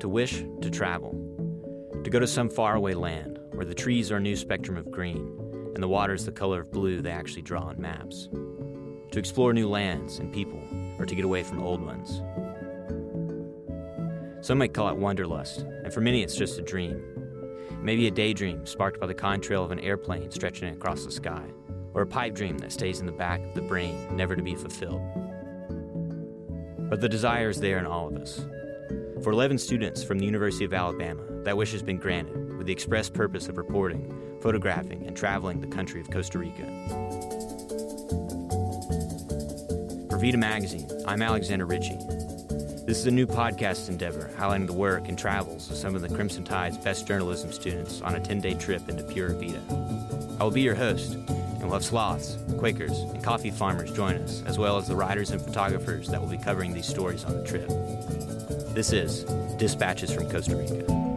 To wish to travel. To go to some faraway land where the trees are a new spectrum of green and the water is the color of blue they actually draw on maps. To explore new lands and people, or to get away from old ones. Some might call it wanderlust, and for many it's just a dream. Maybe a daydream sparked by the contrail of an airplane stretching across the sky, or a pipe dream that stays in the back of the brain, never to be fulfilled. But the desire is there in all of us. For 11 students from the University of Alabama, that wish has been granted with the express purpose of reporting, photographing, and traveling the country of Costa Rica. For Vida Magazine, I'm Alexander Ritchie. This is a new podcast endeavor highlighting the work and travels of some of the Crimson Tide's best journalism students on a 10 day trip into Pura Vida. I will be your host, and we'll have sloths, Quakers, and coffee farmers join us, as well as the writers and photographers that will be covering these stories on the trip. This is Dispatches from Costa Rica.